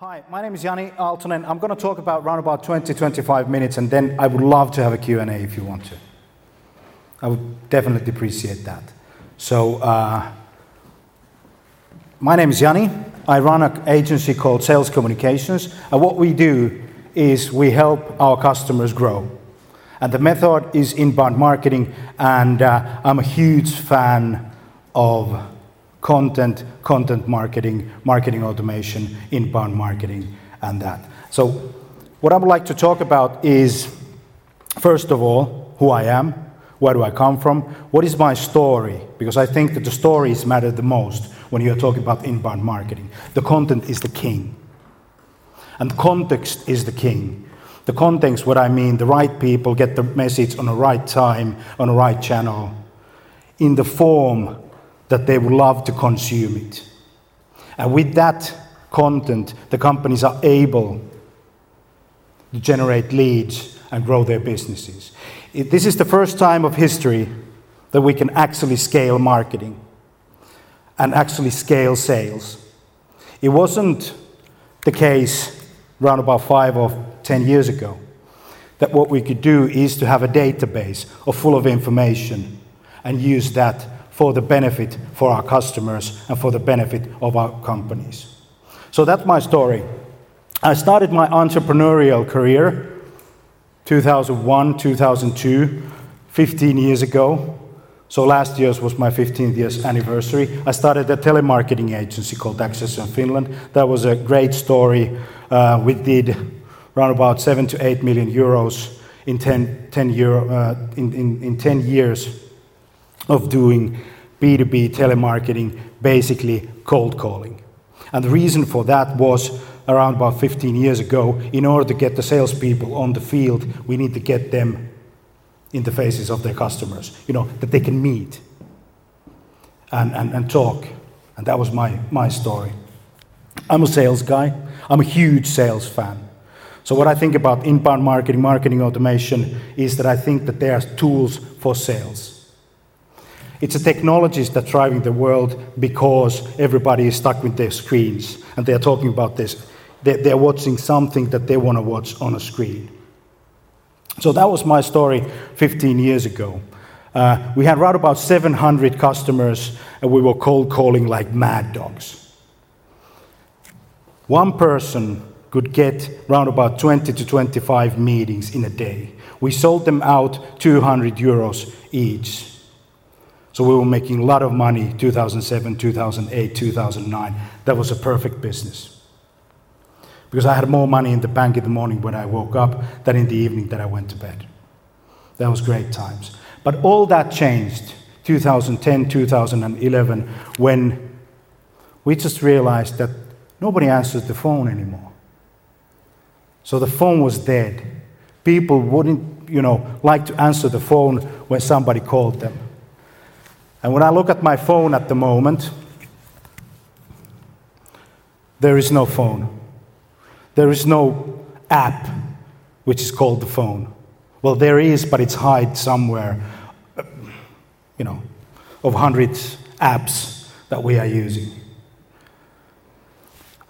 Hi, my name is Jani Aaltonen. I'm going to talk about around about 20-25 minutes, and then I would love to have a Q&A if you want to. I would definitely appreciate that. So, uh, my name is Jani. I run an agency called Sales Communications, and what we do is we help our customers grow. And the method is inbound marketing, and uh, I'm a huge fan of content, content marketing, marketing automation, inbound marketing, and that. So, what I would like to talk about is first of all, who I am, where do I come from, what is my story, because I think that the stories matter the most when you're talking about inbound marketing. The content is the king. And context is the king. The context, what I mean, the right people get the message on the right time, on the right channel, in the form that they would love to consume it. And with that content, the companies are able to generate leads and grow their businesses. This is the first time of history that we can actually scale marketing and actually scale sales. It wasn't the case around about five or ten years ago that what we could do is to have a database of full of information and use that for the benefit for our customers and for the benefit of our companies. So that's my story. I started my entrepreneurial career 2001, 2002, 15 years ago. So last year was my 15th years anniversary. I started a telemarketing agency called Access in Finland. That was a great story. Uh, we did around about seven to eight million euros in 10, 10, euro, uh, in, in, in 10 years of doing B2B telemarketing, basically cold calling. And the reason for that was around about 15 years ago, in order to get the salespeople on the field, we need to get them in the faces of their customers, you know, that they can meet and, and, and talk. And that was my, my story. I'm a sales guy, I'm a huge sales fan. So, what I think about inbound marketing, marketing automation, is that I think that there are tools for sales. It's the technologies that are driving the world because everybody is stuck with their screens and they're talking about this. They're watching something that they want to watch on a screen. So that was my story 15 years ago. Uh, we had around about 700 customers, and we were cold calling like mad dogs. One person could get around about 20 to 25 meetings in a day. We sold them out 200 euros each. So we were making a lot of money 2007, 2008, 2009. That was a perfect business because I had more money in the bank in the morning when I woke up than in the evening that I went to bed. That was great times. But all that changed 2010, 2011 when we just realized that nobody answered the phone anymore. So the phone was dead. People wouldn't, you know, like to answer the phone when somebody called them. And when I look at my phone at the moment, there is no phone. There is no app which is called the phone. Well, there is, but it's hid somewhere, you know, of hundreds apps that we are using.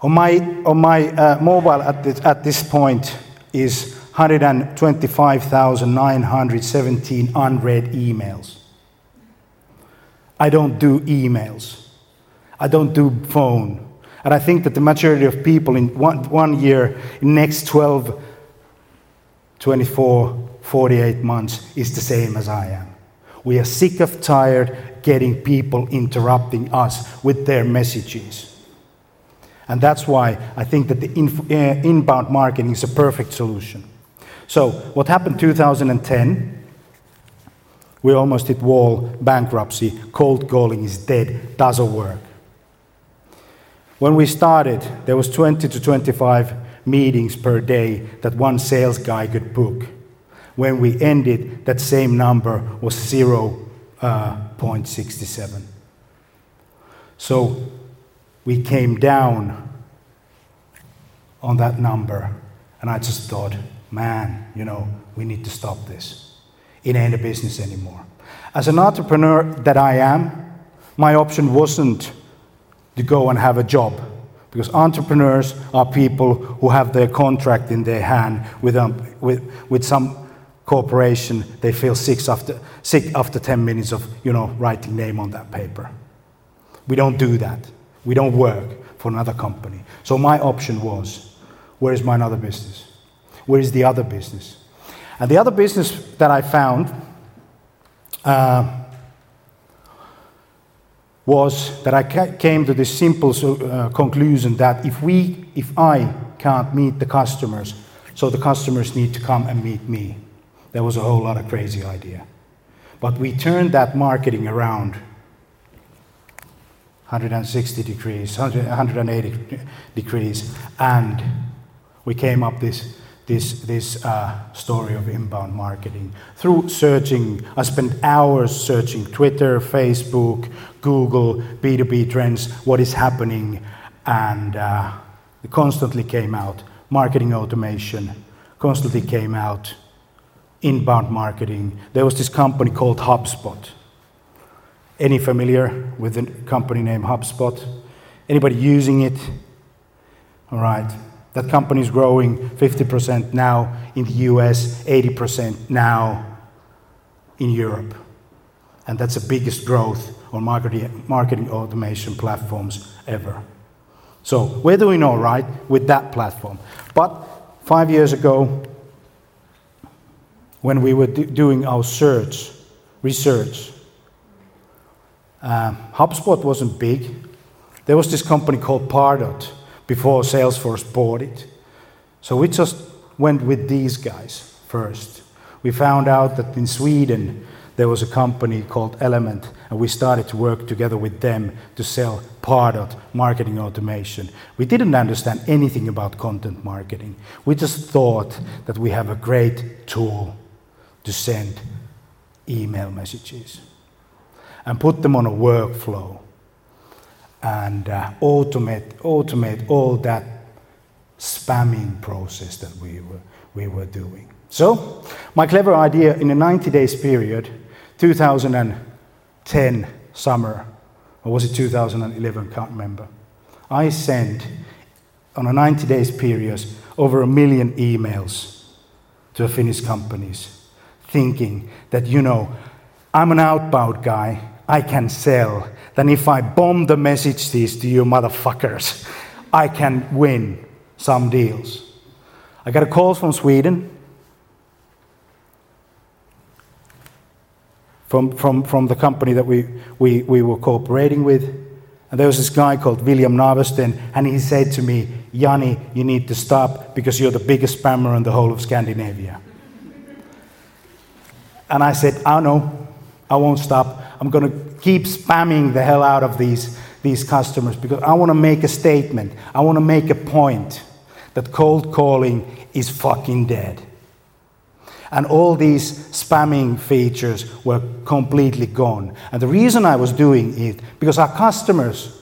On my, on my uh, mobile at this, at this point is 125,917 unread emails. I don't do emails. I don't do phone. And I think that the majority of people in one, one year, in next 12, 24, 48 months is the same as I am. We are sick of tired getting people interrupting us with their messages. And that's why I think that the uh, inbound marketing is a perfect solution. So, what happened 2010? We almost hit wall bankruptcy. Cold calling is dead, doesn't work. When we started, there was 20 to 25 meetings per day that one sales guy could book. When we ended, that same number was uh, 0.67. So we came down on that number, and I just thought, man, you know, we need to stop this. It any business anymore. As an entrepreneur that I am, my option wasn't to go and have a job because entrepreneurs are people who have their contract in their hand with, um, with, with some corporation. They feel sick after, sick after 10 minutes of you know, writing name on that paper. We don't do that. We don't work for another company. So my option was where is my other business? Where is the other business and the other business that i found uh, was that I came to this simple uh, conclusion that if we, if I can't meet the customers, so the customers need to come and meet me. There was a whole lot of crazy idea. But we turned that marketing around 160 degrees, 180 degrees, and we came up this this, this uh, story of inbound marketing. Through searching, I spent hours searching Twitter, Facebook, Google, B2B trends, what is happening, and uh, it constantly came out. Marketing automation constantly came out. Inbound marketing. There was this company called HubSpot. Any familiar with the company name HubSpot? Anybody using it? All right. That company is growing 50% now in the US, 80% now in Europe. And that's the biggest growth on marketing, automation platforms ever. So where do doing all right with that platform. But five years ago, when we were do doing our search, research, uh, HubSpot wasn't big. There was this company called Pardot before Salesforce bought it. So we just went with these guys first. We found out that in Sweden there was a company called Element, and we started to work together with them to sell Pardot marketing automation. We didn't understand anything about content marketing. We just thought that we have a great tool to send email messages and put them on a workflow and uh, automate, automate all that spamming process that we were, we were doing. So, my clever idea in a 90 days period, 2010 summer, or was it 2011, can't remember, I sent on a 90 days period over a million emails to Finnish companies thinking that, you know, I'm an outbound guy, I can sell, then if I bomb the message these to you motherfuckers, I can win some deals. I got a call from Sweden, from, from, from the company that we, we, we were cooperating with. And there was this guy called William Navesten, and he said to me, Jani, you need to stop because you're the biggest spammer in the whole of Scandinavia. and I said, I know, I won't stop. I'm going to keep spamming the hell out of these, these customers because I want to make a statement. I want to make a point that cold calling is fucking dead. And all these spamming features were completely gone. And the reason I was doing it, because our customers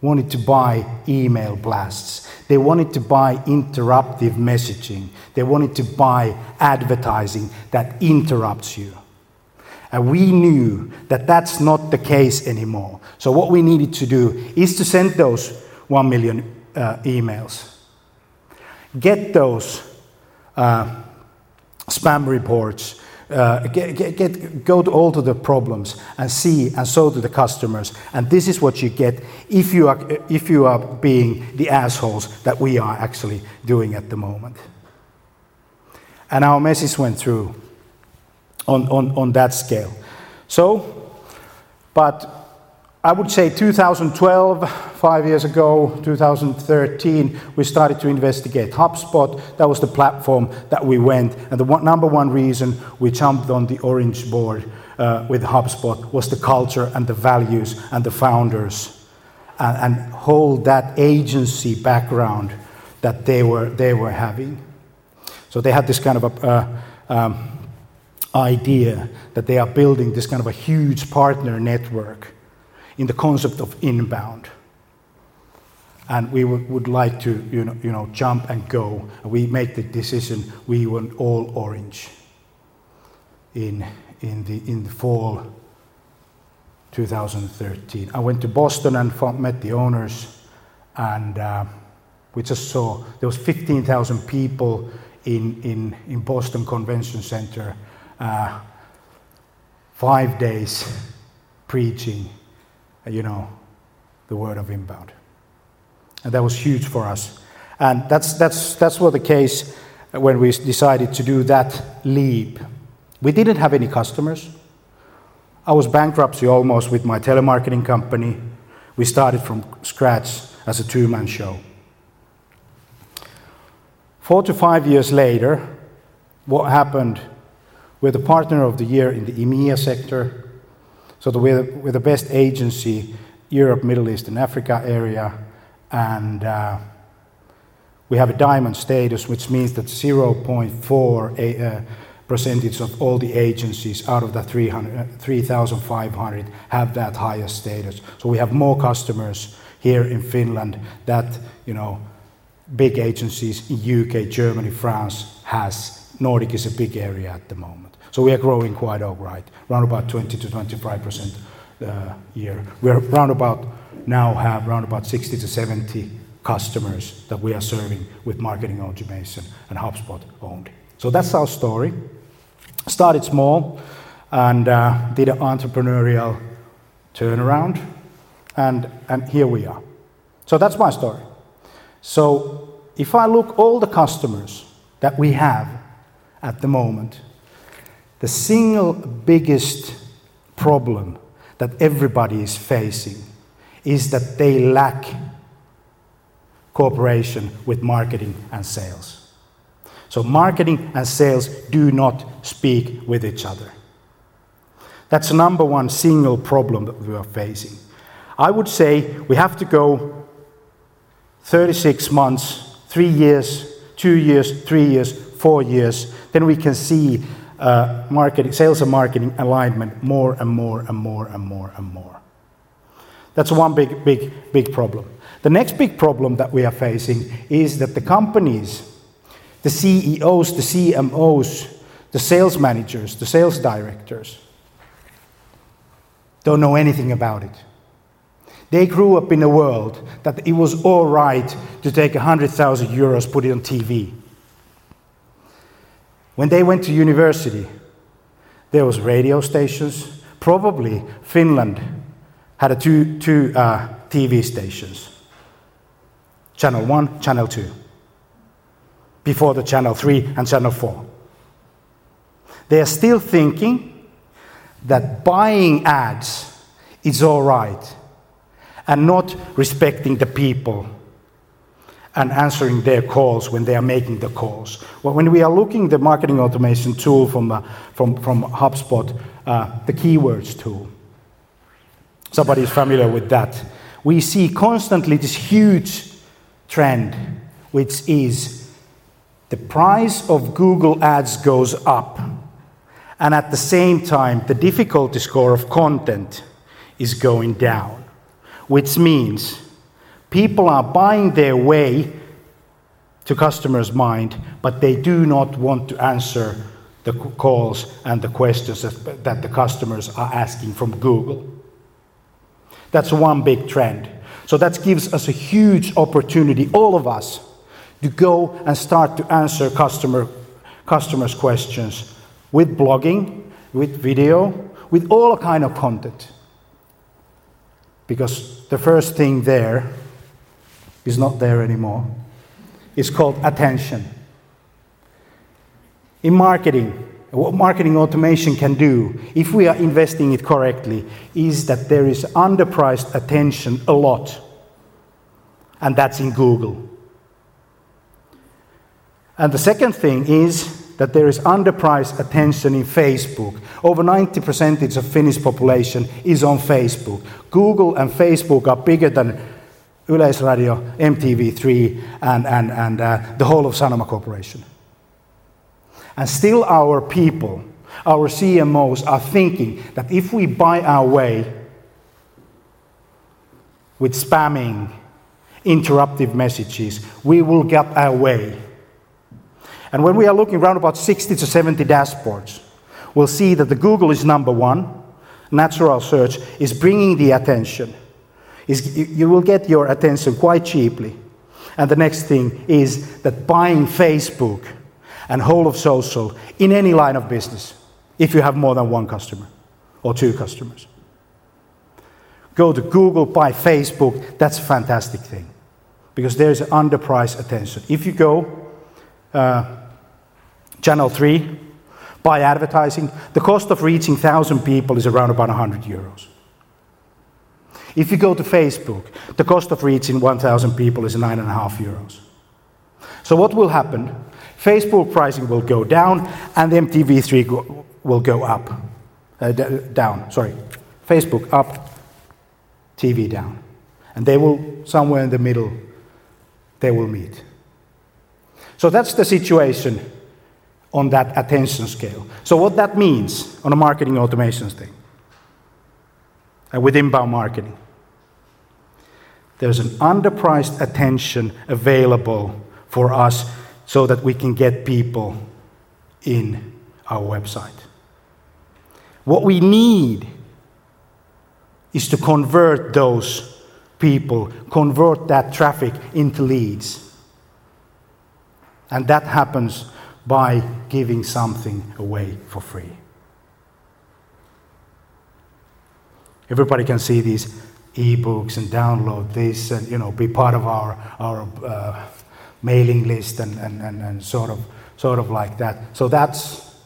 wanted to buy email blasts. They wanted to buy interruptive messaging. They wanted to buy advertising that interrupts you. And we knew that that's not the case anymore. So, what we needed to do is to send those 1 million uh, emails, get those uh, spam reports, uh, get, get, get, go to all to the problems and see and show to the customers. And this is what you get if you, are, if you are being the assholes that we are actually doing at the moment. And our message went through on, that scale. So, but I would say 2012, five years ago, 2013, we started to investigate HubSpot. That was the platform that we went. And the number one reason we jumped on the orange board uh, with HubSpot was the culture and the values and the founders and, and hold that agency background that they were, they were having. So they had this kind of a, uh, um, idea that they are building this kind of a huge partner network in the concept of inbound. And we would, like to you know, you know, jump and go. We make the decision we want all orange in, in, the, in the fall 2013. I went to Boston and met the owners, and uh, we just saw there was 15,000 people in, in, in Boston Convention Center, uh, five days preaching you know, the word of inbound. And that was huge for us. And that's, that's, that's what the case when we decided to do that leap. We didn't have any customers. I was bankruptcy almost with my telemarketing company. We started from scratch as a two man show. Four to five years later, what happened? We're the partner of the year in the EMEA sector. So we're, the best agency, Europe, Middle East, and Africa area, and uh, we have a diamond status, which means that 0.4 uh, percentage of all the agencies out of the 3,500 uh, have that highest status. So we have more customers here in Finland that you know big agencies in UK, Germany, France has. Nordic is a big area at the moment. So we are growing quite all right, around about 20 to 25 percent uh, year. We're around about now have around about 60 to 70 customers that we are serving with marketing automation and HubSpot owned. So that's our story. Started small and uh, did an entrepreneurial turnaround, and, and here we are. So that's my story. So if I look all the customers that we have at the moment, the single biggest problem that everybody is facing is that they lack cooperation with marketing and sales. So, marketing and sales do not speak with each other. That's the number one single problem that we are facing. I would say we have to go 36 months, three years, two years, three years, four years, then we can see uh, marketing, sales and marketing alignment more and more and more and more and more. That's one big, big, big problem. The next big problem that we are facing is that the companies, the CEOs, the CMOs, the sales managers, the sales directors, don't know anything about it. They grew up in a world that it was all right to take 100,000 euros, put it on TV. When they went to university, there was radio stations. Probably Finland had a two, two uh, TV stations. Channel 1, Channel 2. Before the Channel 3 and Channel 4. They are still thinking that buying ads is all right and not respecting the people and answering their calls when they are making the calls. When we are looking at the marketing automation tool from, uh, from, from HubSpot, uh, the keywords tool, somebody is familiar with that. We see constantly this huge trend, which is the price of Google Ads goes up, and at the same time, the difficulty score of content is going down, which means People are buying their way to customers' mind, but they do not want to answer the calls and the questions that, the customers are asking from Google. That's one big trend. So that gives us a huge opportunity, all of us, to go and start to answer customer, customers' questions with blogging, with video, with all kind of content. Because the first thing there is not there anymore. It's called attention. In marketing, what marketing automation can do, if we are investing it correctly, is that there is underpriced attention a lot. And that's in Google. And the second thing is that there is underpriced attention in Facebook. Over 90% of Finnish population is on Facebook. Google and Facebook are bigger than Yleisradio, MTV3, and, and, and uh, the whole of Sanoma Corporation. And still, our people, our CMOs, are thinking that if we buy our way with spamming, interruptive messages, we will get our way. And when we are looking around about 60 to 70 dashboards, we'll see that the Google is number one, natural search is bringing the attention. Is you will get your attention quite cheaply. And the next thing is that buying Facebook and whole of social in any line of business, if you have more than one customer or two customers. Go to Google, buy Facebook, that's a fantastic thing because there's underpriced attention. If you go uh, channel 3, buy advertising, the cost of reaching 1,000 people is around about 100 euros. If you go to Facebook, the cost of reaching 1,000 people is 9.5 euros. So, what will happen? Facebook pricing will go down and the MTV3 go, will go up. Uh, down, sorry. Facebook up, TV down. And they will, somewhere in the middle, they will meet. So that's the situation on that attention scale. So, what that means on a marketing automation thing and with inbound marketing. There's an underpriced attention available for us so that we can get people in our website. What we need is to convert those people, convert that traffic into leads. And that happens by giving something away for free. Everybody can see these ebooks and download this and you know be part of our our uh, mailing list and, and, and, and sort of sort of like that. So that's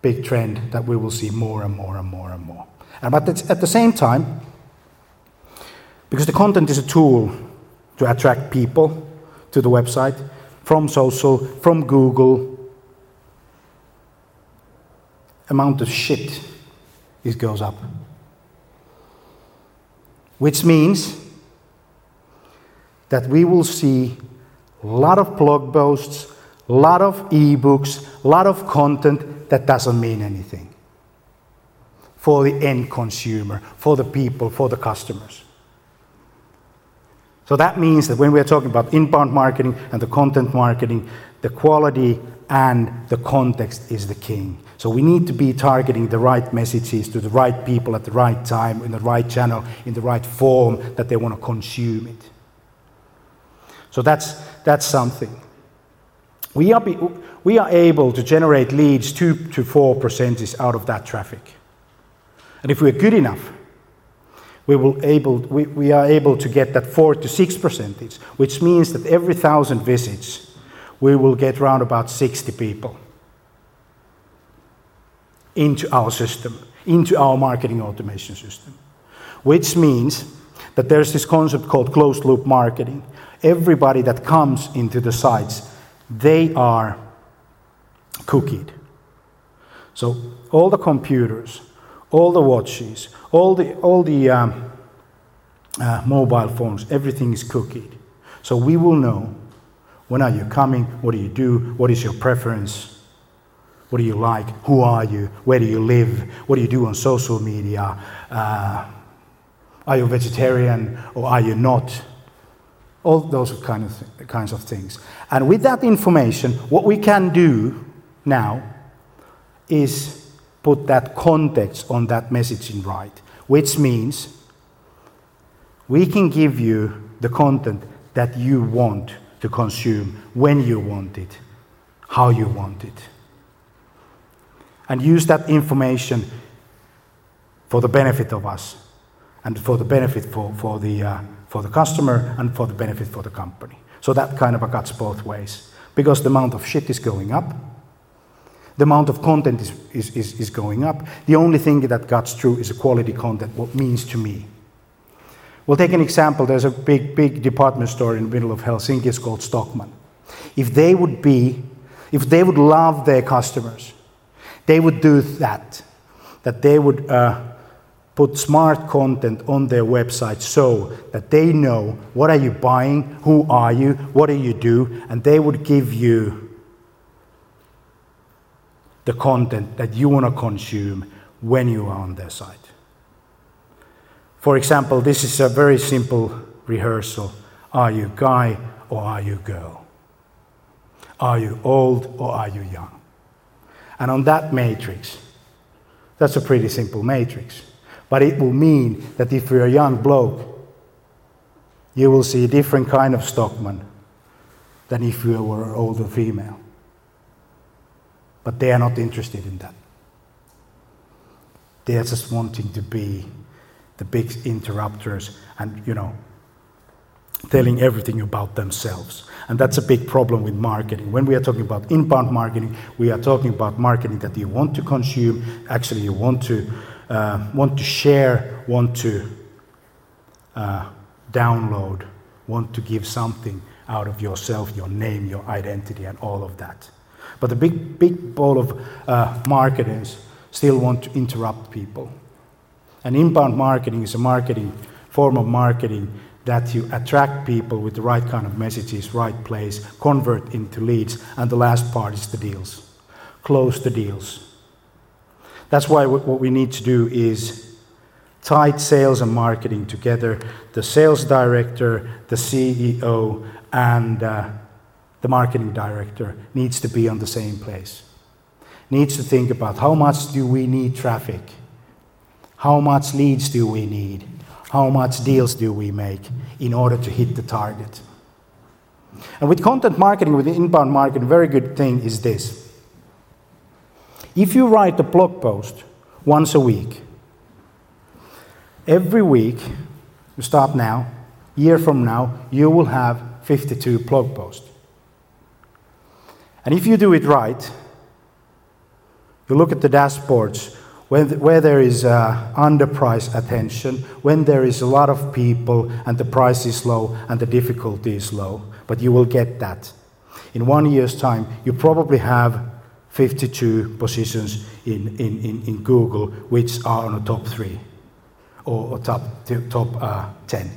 big trend that we will see more and more and more and more. And but at the same time, because the content is a tool to attract people to the website from social, from Google, amount of shit it goes up. Which means that we will see a lot of blog posts, a lot of ebooks, a lot of content that doesn't mean anything for the end consumer, for the people, for the customers. So that means that when we're talking about inbound marketing and the content marketing, the quality and the context is the king. So we need to be targeting the right messages to the right people at the right time, in the right channel, in the right form that they want to consume it. So that's, that's something. We are, be, we are able to generate leads 2 to 4% out of that traffic. And if we're good enough, we, will able, we, we are able to get that 4 to 6 percentage, which means that every thousand visits, we will get around about 60 people into our system, into our marketing automation system. Which means that there's this concept called closed loop marketing. Everybody that comes into the sites, they are cookied. So all the computers, all the watches, all the, all the um, uh, mobile phones, everything is cookied. So we will know when are you coming, what do you do, what is your preference, what do you like? Who are you? Where do you live? What do you do on social media? Uh, are you vegetarian or are you not? All those kind of th- kinds of things. And with that information, what we can do now is put that context on that messaging right, which means we can give you the content that you want to consume when you want it, how you want it. And use that information for the benefit of us and for the benefit for, for, the, uh, for the customer and for the benefit for the company. So that kind of cuts both ways because the amount of shit is going up. The amount of content is, is, is, is going up. The only thing that cuts through is the quality content, what means to me. We'll take an example. There's a big, big department store in the middle of Helsinki. It's called Stockmann. If they would be, if they would love their customers, they would do that. That they would uh, put smart content on their website so that they know what are you buying, who are you, what do you do, and they would give you the content that you want to consume when you are on their site. For example, this is a very simple rehearsal. Are you guy or are you girl? Are you old or are you young? And on that matrix, that's a pretty simple matrix. But it will mean that if you're a young bloke, you will see a different kind of Stockmann than if you were an older female. But they are not interested in that. They are just wanting to be the big interrupters and, you know, telling everything about themselves. And that's a big problem with marketing. When we are talking about inbound marketing, we are talking about marketing that you want to consume, actually, you want to uh, want to share, want to uh, download, want to give something out of yourself, your name, your identity, and all of that. But the big, big ball of uh, marketers still want to interrupt people. And inbound marketing is a marketing form of marketing that you attract people with the right kind of messages, right place, convert into leads, and the last part is the deals. Close the deals. That's why what we need to do is tie sales and marketing together. The sales director, the CEO, and uh, the marketing director needs to be on the same place. Needs to think about how much do we need traffic? How much leads do we need? How much deals do we make in order to hit the target? And with content marketing, with inbound marketing, very good thing is this. If you write a blog post once a week, every week, you start now, year from now, you will have 52 blog posts. And if you do it right, you look at the dashboards when, where there is uh, underprice attention, when there is a lot of people and the price is low and the difficulty is low, but you will get that. In one year's time, you probably have 52 positions in, in, in, in Google, which are on the top three or, or top, top uh, 10.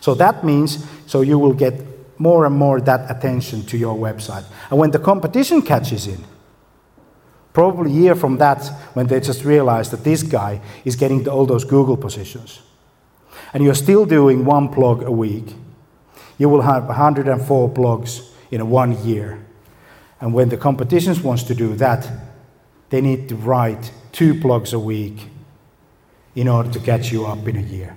So that means, so you will get more and more that attention to your website. And when the competition catches in, probably a year from that, when they just realize that this guy is getting all those Google positions, and you're still doing one blog a week, you will have 104 blogs in one year. And when the competition wants to do that, they need to write two blogs a week in order to catch you up in a year.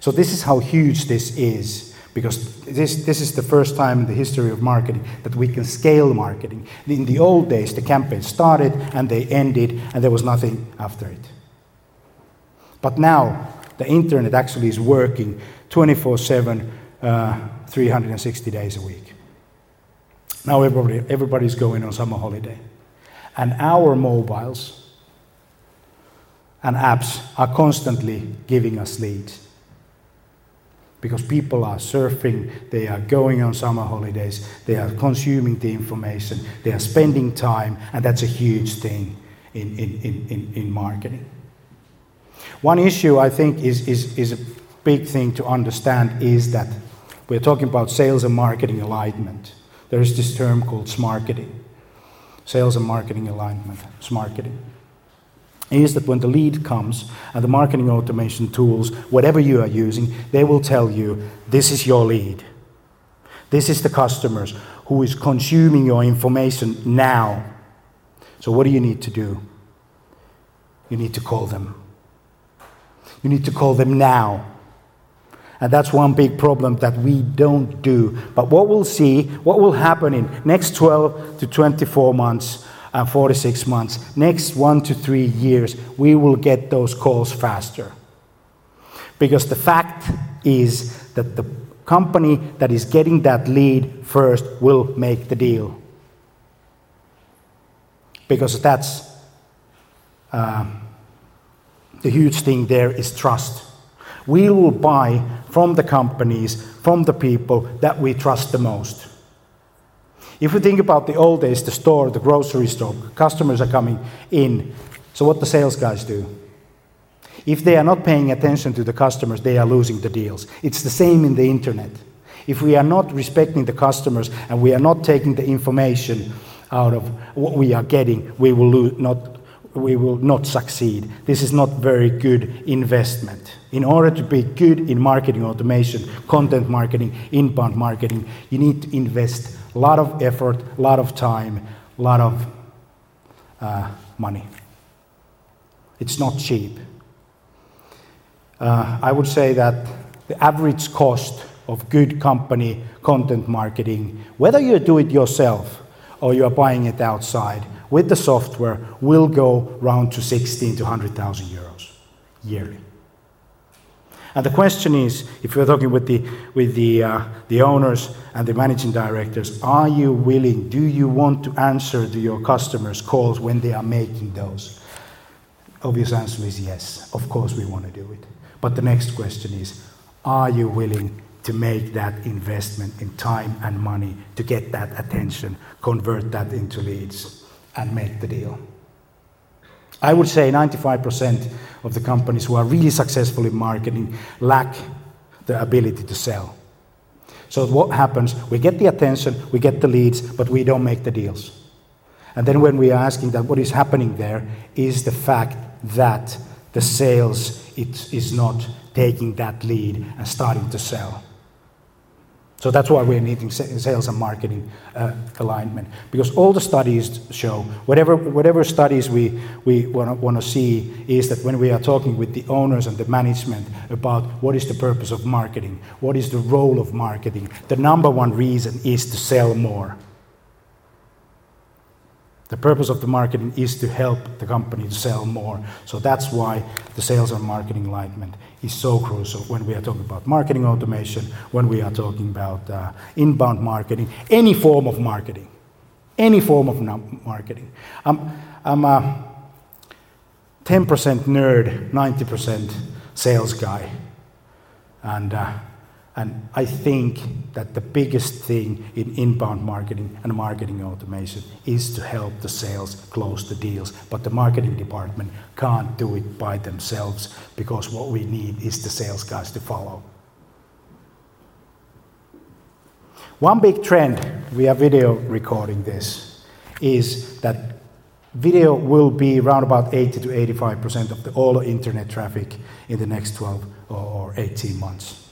So this is how huge this is because this, this is the first time in the history of marketing that we can scale marketing. In the old days, the campaign started and they ended, and there was nothing after it. But now, the internet actually is working 24 7, uh, 360 days a week. Now everybody, everybody's going on summer holiday. And our mobiles and apps are constantly giving us leads. Because people are surfing, they are going on summer holidays, they are consuming the information, they are spending time, and that's a huge thing in, in, in, in, marketing. One issue I think is, is, is a big thing to understand is that we're talking about sales and marketing alignment there is this term called smarketing sales and marketing alignment, smarketing. Is that when the lead comes and the marketing automation tools, whatever you are using, they will tell you this is your lead. This is the customers who is consuming your information now. So, what do you need to do? You need to call them. You need to call them now. And that's one big problem that we don't do. But what we'll see, what will happen in next 12 to 24 months and 46 months, next one to three years, we will get those calls faster. Because the fact is that the company that is getting that lead first will make the deal. Because that's uh, the huge thing there is trust. We will buy from the companies, from the people that we trust the most. If we think about the old days, the store, the grocery store, customers are coming in. So, what the sales guys do? If they are not paying attention to the customers, they are losing the deals. It's the same in the internet. If we are not respecting the customers and we are not taking the information out of what we are getting, we will lose, not we will not succeed. This is not very good investment. In order to be good in marketing automation, content marketing, inbound marketing, you need to invest a lot of effort, a lot of time, a lot of uh, money. It's not cheap. Uh, I would say that the average cost of good company content marketing, whether you do it yourself or you are buying it outside, with the software will go round to 16 to 100,000 euros yearly. And the question is, if you're talking with the, with the, uh, the owners and the managing directors, are you willing, do you want to answer to your customers' calls when they are making those? Obvious answer is yes. Of course, we want to do it. But the next question is are you willing to make that investment in time and money to get that attention, convert that into leads, and make the deal? I would say 95% of the companies who are really successful in marketing lack the ability to sell. So, what happens? We get the attention, we get the leads, but we don't make the deals. And then, when we are asking that what is happening there, is the fact that the sales it is not taking that lead and starting to sell. So that's why we're needing sales and marketing uh, alignment. Because all the studies show, whatever, whatever studies we, we want to see, is that when we are talking with the owners and the management about what is the purpose of marketing, what is the role of marketing, the number one reason is to sell more. The purpose of the marketing is to help the company to sell more. So that's why the sales and marketing alignment is so crucial when we are talking about marketing automation, when we are talking about uh, inbound marketing, any form of marketing. Any form of marketing. I'm, I'm a 10% nerd, 90% sales guy. And uh, and I think that the biggest thing in inbound marketing and marketing automation is to help the sales close the deals. But the marketing department can't do it by themselves because what we need is the sales guys to follow. One big trend, we are video recording this, is that video will be around about 80 to 85% of the, all internet traffic in the next 12 or 18 months.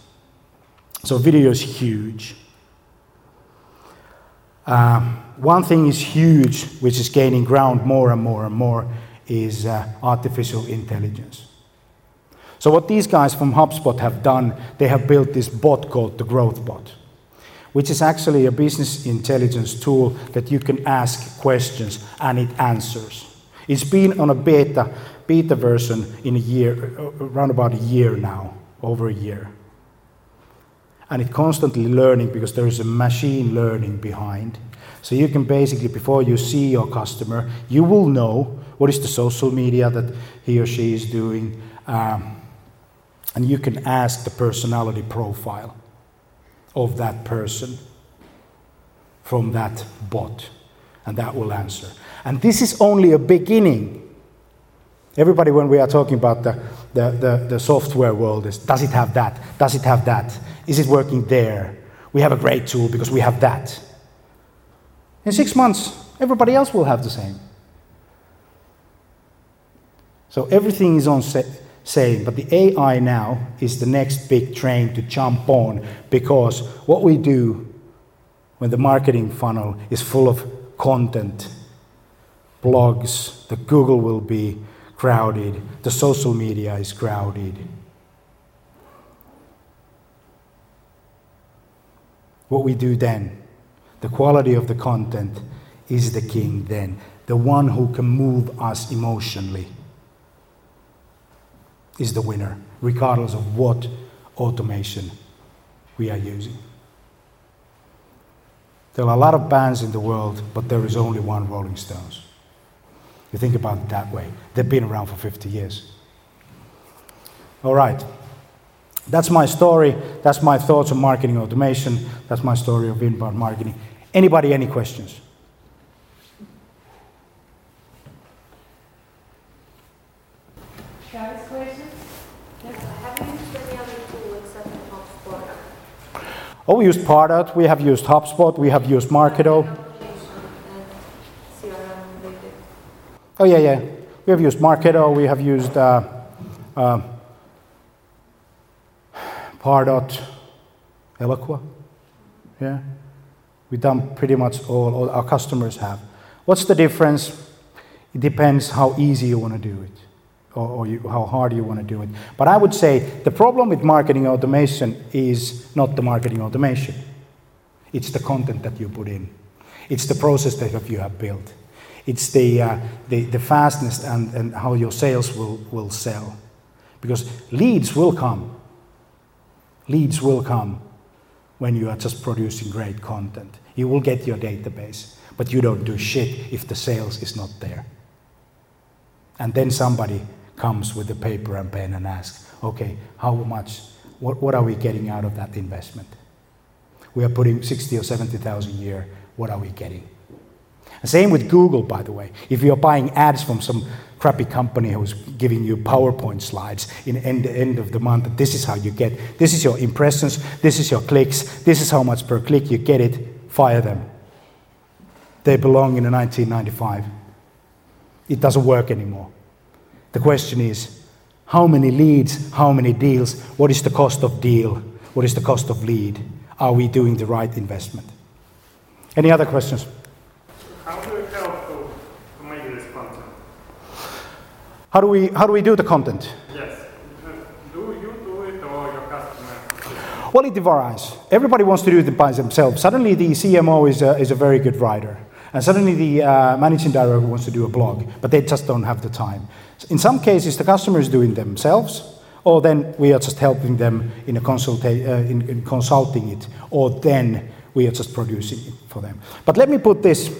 So video is huge. Uh, one thing is huge, which is gaining ground more and more and more, is uh, artificial intelligence. So what these guys from HubSpot have done, they have built this bot called the Growth Bot, which is actually a business intelligence tool that you can ask questions and it answers. It's been on a beta beta version in a year, around about a year now, over a year and it's constantly learning because there is a machine learning behind. So you can basically, before you see your customer, you will know what is the social media that he or she is doing, um, and you can ask the personality profile of that person from that bot, and that will answer. And this is only a beginning. Everybody, when we are talking about the, the, the, the software world, is does it have that? Does it have that? Is it working there? We have a great tool because we have that. In six months, everybody else will have the same. So everything is on same, but the AI now is the next big train to jump on because what we do when the marketing funnel is full of content, blogs, the Google will be crowded, the social media is crowded. What we do then, the quality of the content is the king then, the one who can move us emotionally is the winner, regardless of what automation we are using. There are a lot of bands in the world, but there is only one Rolling Stones. You think about it that way. They've been around for 50 years. All right. That's my story. That's my thoughts on marketing automation. That's my story of inbound marketing. Anybody, any questions? Guys, questions? Yes. Have you used any other tool except HubSpot? Oh, we used Pardot, we have used HubSpot, we have used Marketo. Oh, yeah, yeah. We have used Marketo, we have used uh, uh, Pardot, Eloqua. Yeah. We've done pretty much all, all our customers have. What's the difference? It depends how easy you want to do it or, or you, how hard you want to do it. But I would say the problem with marketing automation is not the marketing automation, it's the content that you put in, it's the process that you have built, it's the, uh, the, the fastness and, and how your sales will, will sell. Because leads will come. Leads will come when you are just producing great content. You will get your database, but you don't do shit if the sales is not there. And then somebody comes with the paper and pen and asks, okay, how much, what, what are we getting out of that investment? We are putting 60 or 70,000 a year, what are we getting? Same with Google, by the way. If you're buying ads from some crappy company who's giving you PowerPoint slides in end, end of the month, this is how you get, this is your impressions, this is your clicks, this is how much per click you get it, fire them. They belong in a 1995. It doesn't work anymore. The question is how many leads, how many deals, what is the cost of deal, what is the cost of lead? Are we doing the right investment? Any other questions? How do we help to, to make this content? How do we how do we do the content? Yes. Do you do it or your customer? Well, it varies. Everybody wants to do it by themselves. Suddenly, the CMO is a, is a very good writer, and suddenly the uh, managing director wants to do a blog, but they just don't have the time. In some cases, the customer is doing themselves, or then we are just helping them in, a consulta- uh, in, in consulting it, or then we are just producing it for them. But let me put this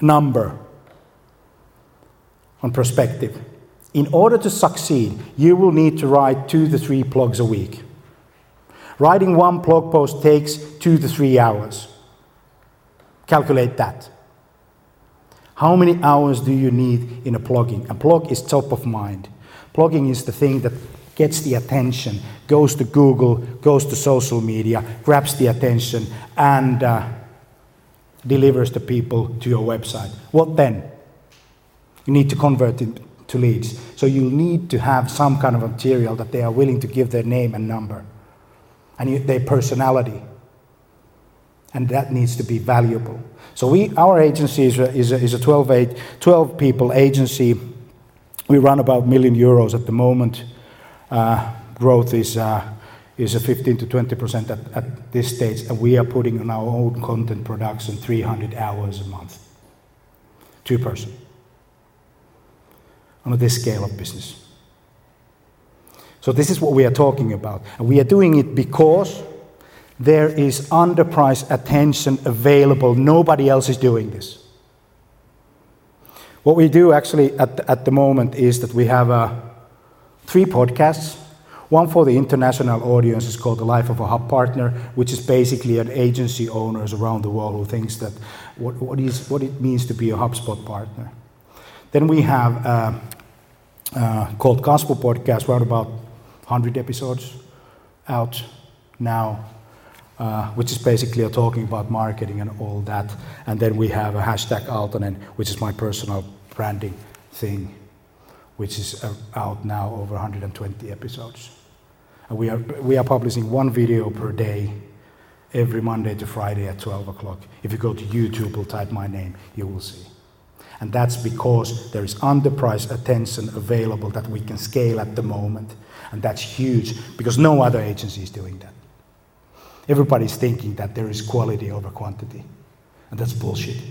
number on perspective. In order to succeed, you will need to write two to three blogs a week. Writing one blog post takes two to three hours. Calculate that. How many hours do you need in a blogging? A blog is top of mind. Blogging is the thing that gets the attention, goes to Google, goes to social media, grabs the attention, and uh, delivers the people to your website. What then? You need to convert it to leads. So you need to have some kind of material that they are willing to give their name and number and their personality. And that needs to be valuable. So we, our agency is a, is a, is a 12, eight, 12 people agency. We run about a million euros at the moment. Uh, growth is, uh, is a 15 to 20 percent at, at this stage, and we are putting on our own content production 300 hours a month. Two person. On this scale of business. So this is what we are talking about. And we are doing it because there is underpriced attention available. Nobody else is doing this. What we do actually at the, at the moment is that we have uh, three podcasts. One for the international audience is called The Life of a Hub Partner, which is basically an agency owners around the world who thinks that what, what, is, what it means to be a HubSpot partner. Then we have uh, uh, called Gospel Podcast, around about 100 episodes out now uh, which is basically talking about marketing and all that. And then we have a hashtag Aaltonen, which is my personal branding thing, which is uh, out now over 120 episodes. And we are, we are publishing one video per day every Monday to Friday at 12 o'clock. If you go to YouTube, type my name, you will see. And that's because there is underprice attention available that we can scale at the moment. And that's huge because no other agency is doing that. Everybody's thinking that there is quality over quantity. And that's bullshit.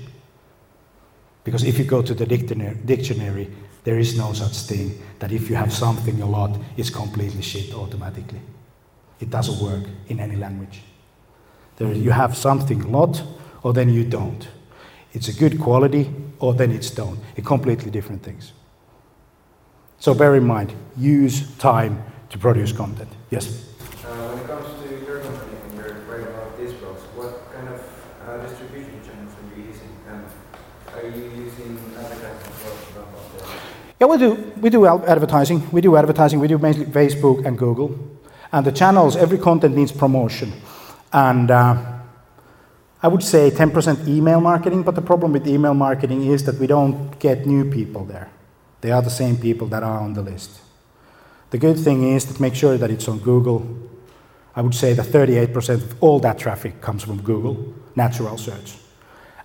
Because if you go to the dictionary, dictionary, there is no such thing that if you have something a lot, it's completely shit automatically. It doesn't work in any language. There, you have something a lot, or then you don't. It's a good quality, or then it's don't. It's completely different things. So bear in mind, use time to produce content. Yes? Uh, when it comes to your company, and you're writing about these blogs, what kind of uh, distribution channels are you using? And are you using advertising for? Yeah, we do. We do advertising. We do advertising. We do mainly Facebook and Google. And the channels, every content needs promotion. And uh, I would say 10% email marketing, but the problem with email marketing is that we don't get new people there. They are the same people that are on the list. The good thing is to make sure that it's on Google. I would say that 38% of all that traffic comes from Google, natural search.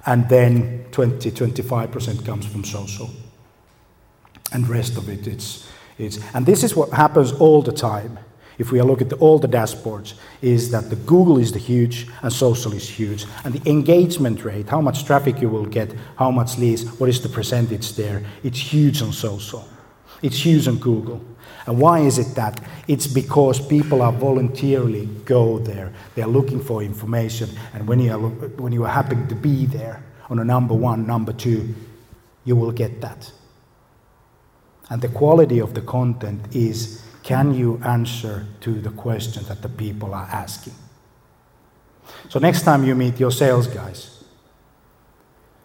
And then 20, 25% comes from social. And rest of it, it's, it's, and this is what happens all the time if we look at all the dashboards, is that the Google is the huge and social is huge. And the engagement rate, how much traffic you will get, how much leads, what is the percentage there, it's huge on social. It's huge on Google. And why is it that? It's because people are voluntarily go there. They are looking for information, and when you are when you are happy to be there on a number one, number two, you will get that. And the quality of the content is can you answer to the questions that the people are asking? So, next time you meet your sales guys,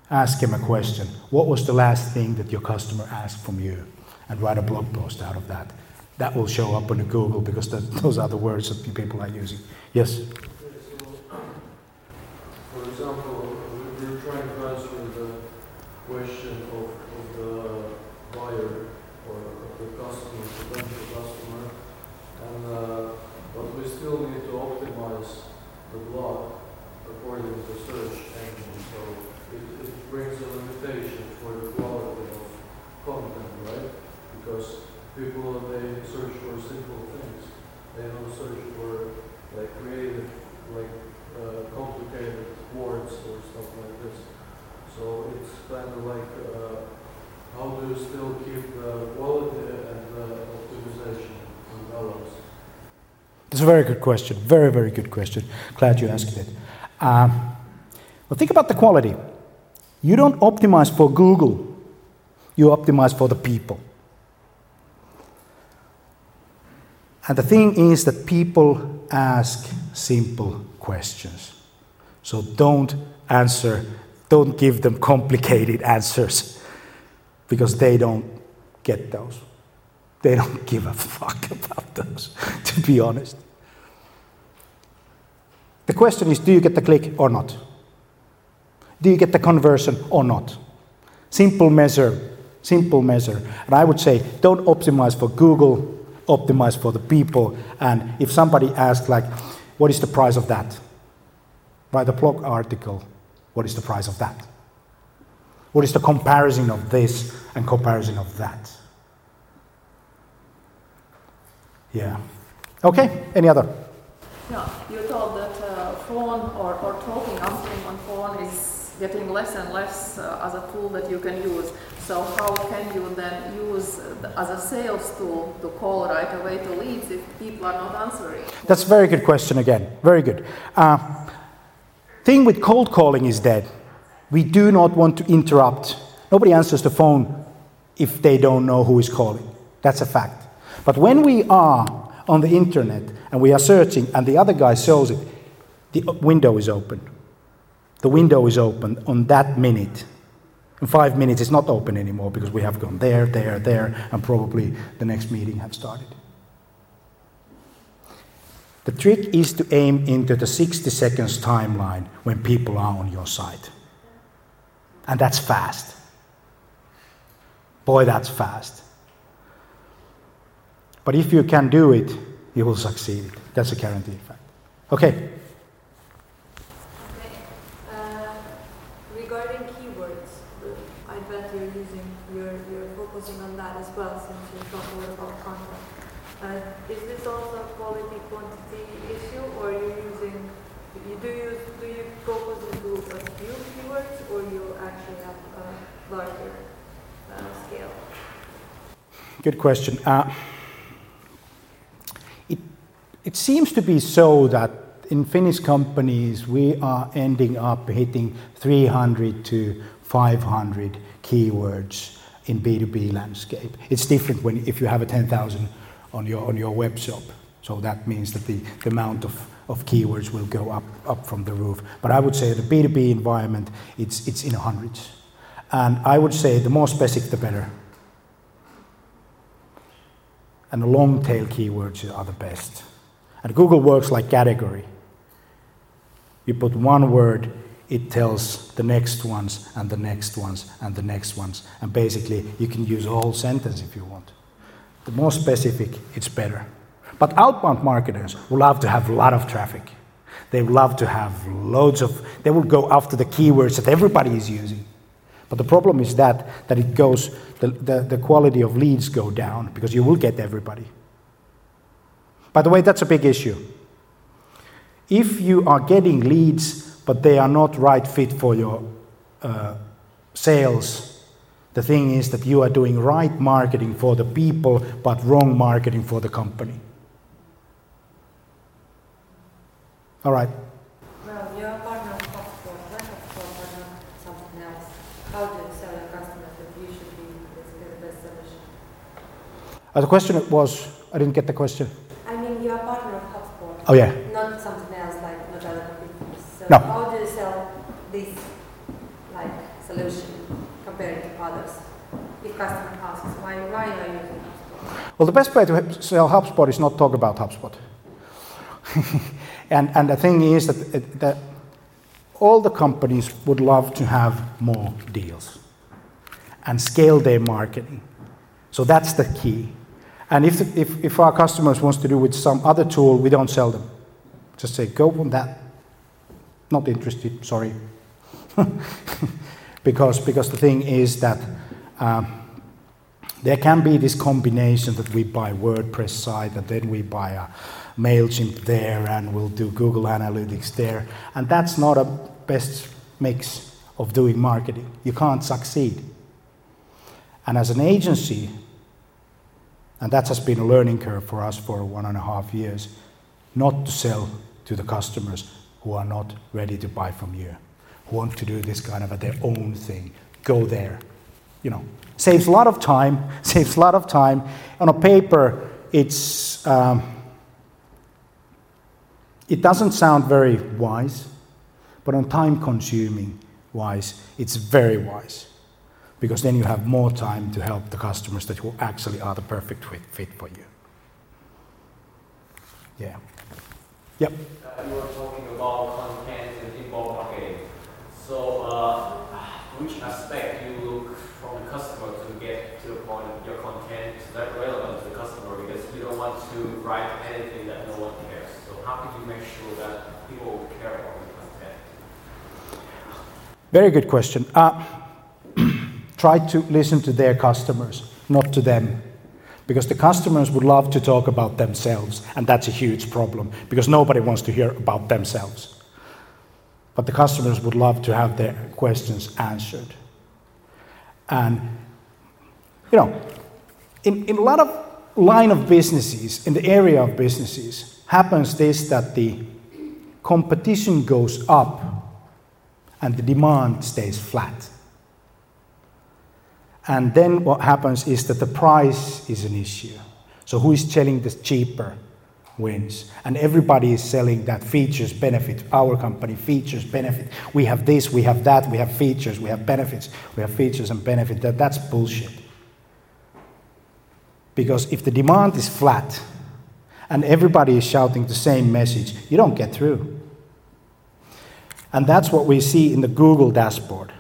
ask him a question. What was the last thing that your customer asked from you? And write a blog post out of that. That will show up on Google because that, those are the words that people are using. Yes? For example, we're trying to answer the question of, of the buyer or of the customer, potential customer, and uh, but we still need to optimize the blog according the search engine. So it, it brings a limitation for the quality of content, right? Because people they search for simple things. They don't search for like creative, like uh, complicated words or stuff like this. So it's kind of like uh, how do you still keep the quality and the optimization and balance? It's a very good question. Very, very good question. Glad you asked it. Um, well, think about the quality. You don't optimize for Google, you optimize for the people. And the thing is that people ask simple questions. So don't answer, don't give them complicated answers because they don't get those. They don't give a fuck about those, to be honest. The question is do you get the click or not? Do you get the conversion or not? Simple measure, simple measure. And I would say don't optimize for Google, optimize for the people. And if somebody asks, like, what is the price of that? Write a blog article. What is the price of that? What is the comparison of this and comparison of that? Yeah. Okay, any other? Yeah, you told that uh, phone or, or talking, answering on phone is getting less and less uh, as a tool that you can use. So how can you then use uh, as a sales tool to call right away to leads if people are not answering? That's a very good question again. Very good. Uh, thing with cold calling is that we do not want to interrupt. Nobody answers the phone if they don't know who is calling. That's a fact. But when we are on the internet and we are searching and the other guy shows it, the window is open. The window is open on that minute. In five minutes, it's not open anymore because we have gone there, there, there, and probably the next meeting have started. The trick is to aim into the 60 seconds timeline when people are on your side. And that's fast. Boy, that's fast. But if you can do it, you will succeed. That's a guaranteed fact. Okay. You're, you're focusing on that as well since you talk a lot about content. Uh, is this also a quality quantity issue or are you using, do, you, do you focus into a few keywords or you actually have a larger uh, scale? Good question. Uh, it, it seems to be so that in Finnish companies we are ending up hitting 300 to 500 keywords in B2B landscape. It's different when if you have a 10,000 on your on your web shop. So that means that the, the amount of, of keywords will go up, up from the roof. But I would say the B2B environment, it's, it's in hundreds. And I would say the more specific, the better. And the long tail keywords are the best. And Google works like category. You put one word, it tells the next ones and the next ones and the next ones. And basically, you can use a whole sentence if you want. The more specific, it's better. But outbound marketers will love to have a lot of traffic. They love to have loads of, they will go after the keywords that everybody is using. But the problem is that, that it goes, the, the, the quality of leads go down because you will get everybody. By the way, that's a big issue. If you are getting leads, but they are not right fit for your uh, sales, the thing is that you are doing right marketing for the people, but wrong marketing for the company. All right. Well, you're a partner of HubSpot. When HubSpot or not something else, how do you sell your customers that you should be the best solution? Uh, the question was, I didn't get the question. I mean, you're a partner of HubSpot. Oh, yeah. Not something else like not other competitors. So No. how do you sell this like solution compared to others? If customer asks why why are you using HubSpot? Well, the best way to sell HubSpot is not talk about HubSpot. and, and the thing is that, that all the companies would love to have more deals and scale their marketing. So that's the key. And if, if, if our customers wants to do with some other tool, we don't sell them. Just say, go on that. Not interested, sorry. because, because the thing is that um, there can be this combination that we buy WordPress site and then we buy a MailChimp there and we'll do Google Analytics there. And that's not a best mix of doing marketing. You can't succeed. And as an agency, and that has been a learning curve for us for one and a half years, not to sell to the customers who are not ready to buy from you, who want to do this kind of a, their own thing. Go there. You know, saves a lot of time, saves a lot of time. On a paper, it's, um, it doesn't sound very wise, but on time consuming wise, it's very wise. Because then you have more time to help the customers that who actually are the perfect fit, fit for you. Yeah. Yep. You were talking about content and inbound marketing. So, uh, which aspect do you look from the customer to get to the point of your content is that relevant to the customer because you don't want to write anything that no one cares. So, how can you make sure that people care about your content? Very good question. Uh, try to listen to their customers, not to them. Because the customers would love to talk about themselves, and that's a huge problem because nobody wants to hear about themselves. But the customers would love to have their questions answered. And, you know, in, in a lot of line of businesses, in the area of businesses, happens this that the competition goes up and the demand stays flat. And then what happens is that the price is an issue. So who is selling the cheaper wins. And everybody is selling that features benefit. Our company features benefit. We have this, we have that, we have features, we have benefits, we have features and benefit. That, that's bullshit. Because if the demand is flat and everybody is shouting the same message, you don't get through. And that's what we see in the Google dashboard.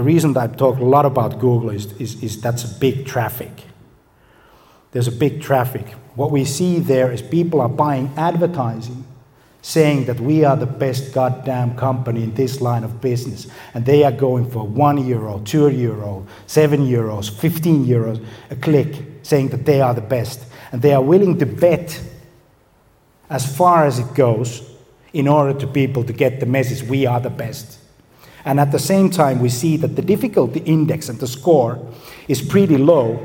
The reason I talk a lot about Google is, is, is that's a big traffic. There's a big traffic. What we see there is people are buying advertising saying that we are the best goddamn company in this line of business, and they are going for one euro, two euro, seven euros, 15 euros a click, saying that they are the best, and they are willing to bet as far as it goes in order to people to get the message we are the best. And at the same time, we see that the difficulty index and the score is pretty low,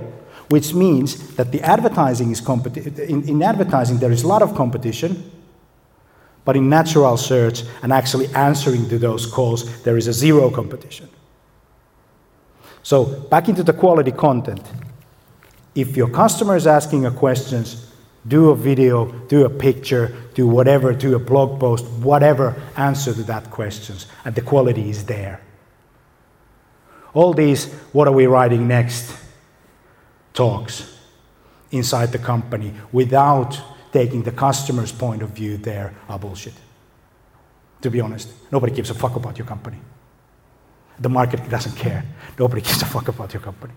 which means that the advertising is competi- in, in advertising there is a lot of competition, but in natural search and actually answering to those calls, there is a zero competition. So back into the quality content. If your customer is asking a questions, do a video, do a picture, do whatever, do a blog post, whatever, answer to that questions, and the quality is there. All these, what are we writing next? Talks inside the company without taking the customer's point of view there are bullshit. To be honest, nobody gives a fuck about your company. The market doesn't care. Nobody gives a fuck about your company,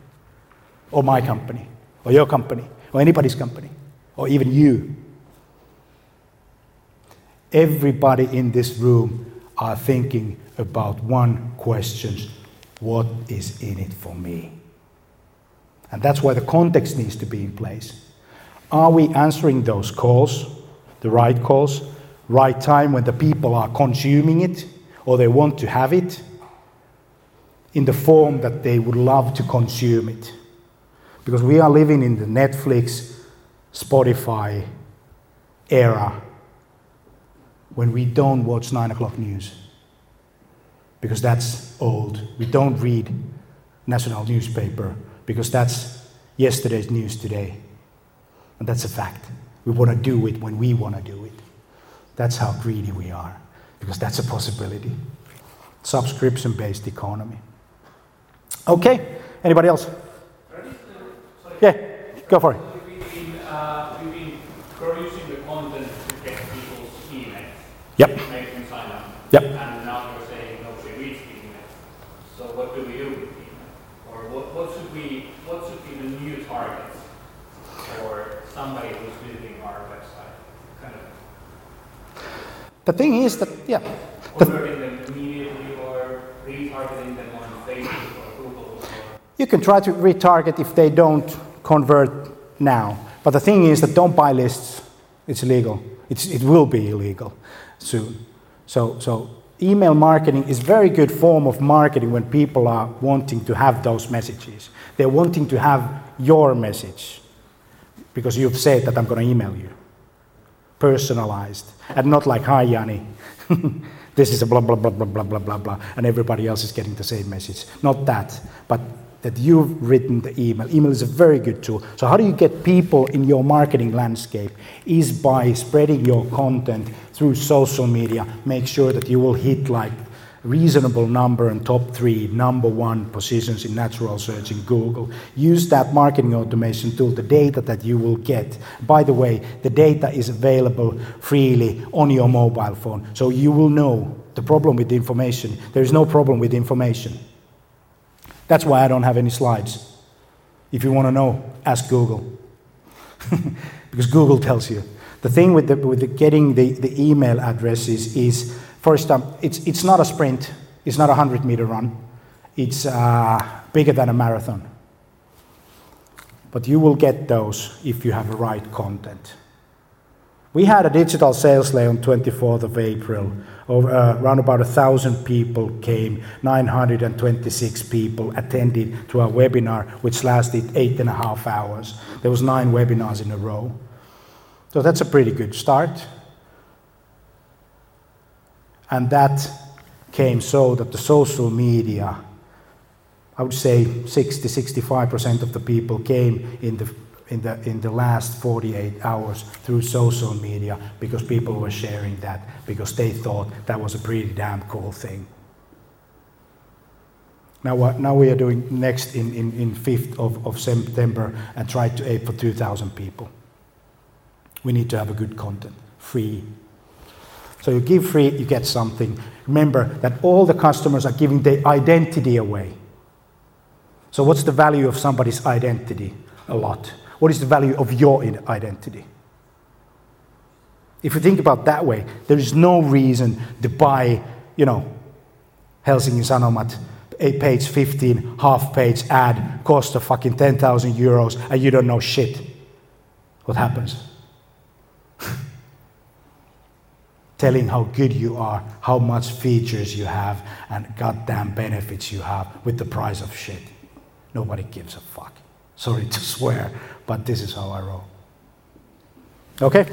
or my company, or your company, or anybody's company, or even you. Everybody in this room are thinking about one question what is in it for me? And that's why the context needs to be in place. Are we answering those calls, the right calls, right time when the people are consuming it or they want to have it in the form that they would love to consume it? Because we are living in the Netflix, Spotify era when we don't watch 9 o'clock news because that's old. We don't read national newspaper because that's yesterday's news today. And that's a fact. We want to do it when we want to do it. That's how greedy we are, because that's a possibility. Subscription based economy. Okay, anybody else? Yeah, go for it. Uh, we've been producing the content to get people's email. Yep. Make them sign up. Yep. And now you're saying nobody reads the email. So what do we do with email? Or what, what should we, what should be the new targets for somebody who's visiting our website? Kind of The thing is that, yeah, converting them immediately or retargeting them on Facebook or Google or you can try to retarget if they don't convert now. But the thing is that don't buy lists. It's illegal. It's, it will be illegal soon. So, so email marketing is very good form of marketing when people are wanting to have those messages. They're wanting to have your message because you've said that I'm going to email you. Personalized. And not like, hi, Jani. this is a blah, blah, blah, blah, blah, blah, blah, blah. And everybody else is getting the same message. Not that. But that you've written the email. Email is a very good tool. So, how do you get people in your marketing landscape? Is by spreading your content through social media. Make sure that you will hit like reasonable number and top three, number one positions in natural search in Google. Use that marketing automation tool, the data that you will get. By the way, the data is available freely on your mobile phone, so you will know the problem with the information. There is no problem with the information. That's why I don't have any slides. If you want to know, ask Google. because Google tells you. The thing with, the, with the getting the, the email addresses is first, um, it's, it's not a sprint, it's not a 100 meter run, it's uh, bigger than a marathon. But you will get those if you have the right content. We had a digital sales day on 24th of April. Over, uh, around about a thousand people came. 926 people attended to our webinar, which lasted eight and a half hours. There was nine webinars in a row. So that's a pretty good start. And that came so that the social media, I would say 60 65% of the people came in the in the, in the last 48 hours through social media because people were sharing that because they thought that was a pretty damn cool thing. Now, what, now we are doing next in, in, in 5th of, of September and try to aim for 2,000 people. We need to have a good content, free. So you give free, you get something. Remember that all the customers are giving their identity away. So what's the value of somebody's identity? A lot. What is the value of your identity? If you think about that way, there is no reason to buy, you know, Helsingin Sanomat, a page 15, half page ad, cost of fucking 10,000 euros, and you don't know shit. What happens? Telling how good you are, how much features you have, and goddamn benefits you have with the price of shit. Nobody gives a fuck. Sorry to swear, but this is how I roll. Okay?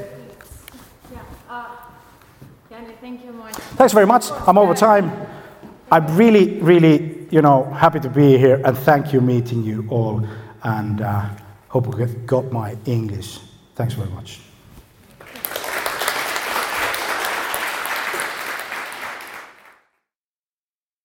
Yeah. Uh, Jani, thank you much. Thanks very much. I'm over time. I'm really, really, you know, happy to be here and thank you meeting you all and uh, hope you got my English. Thanks very much.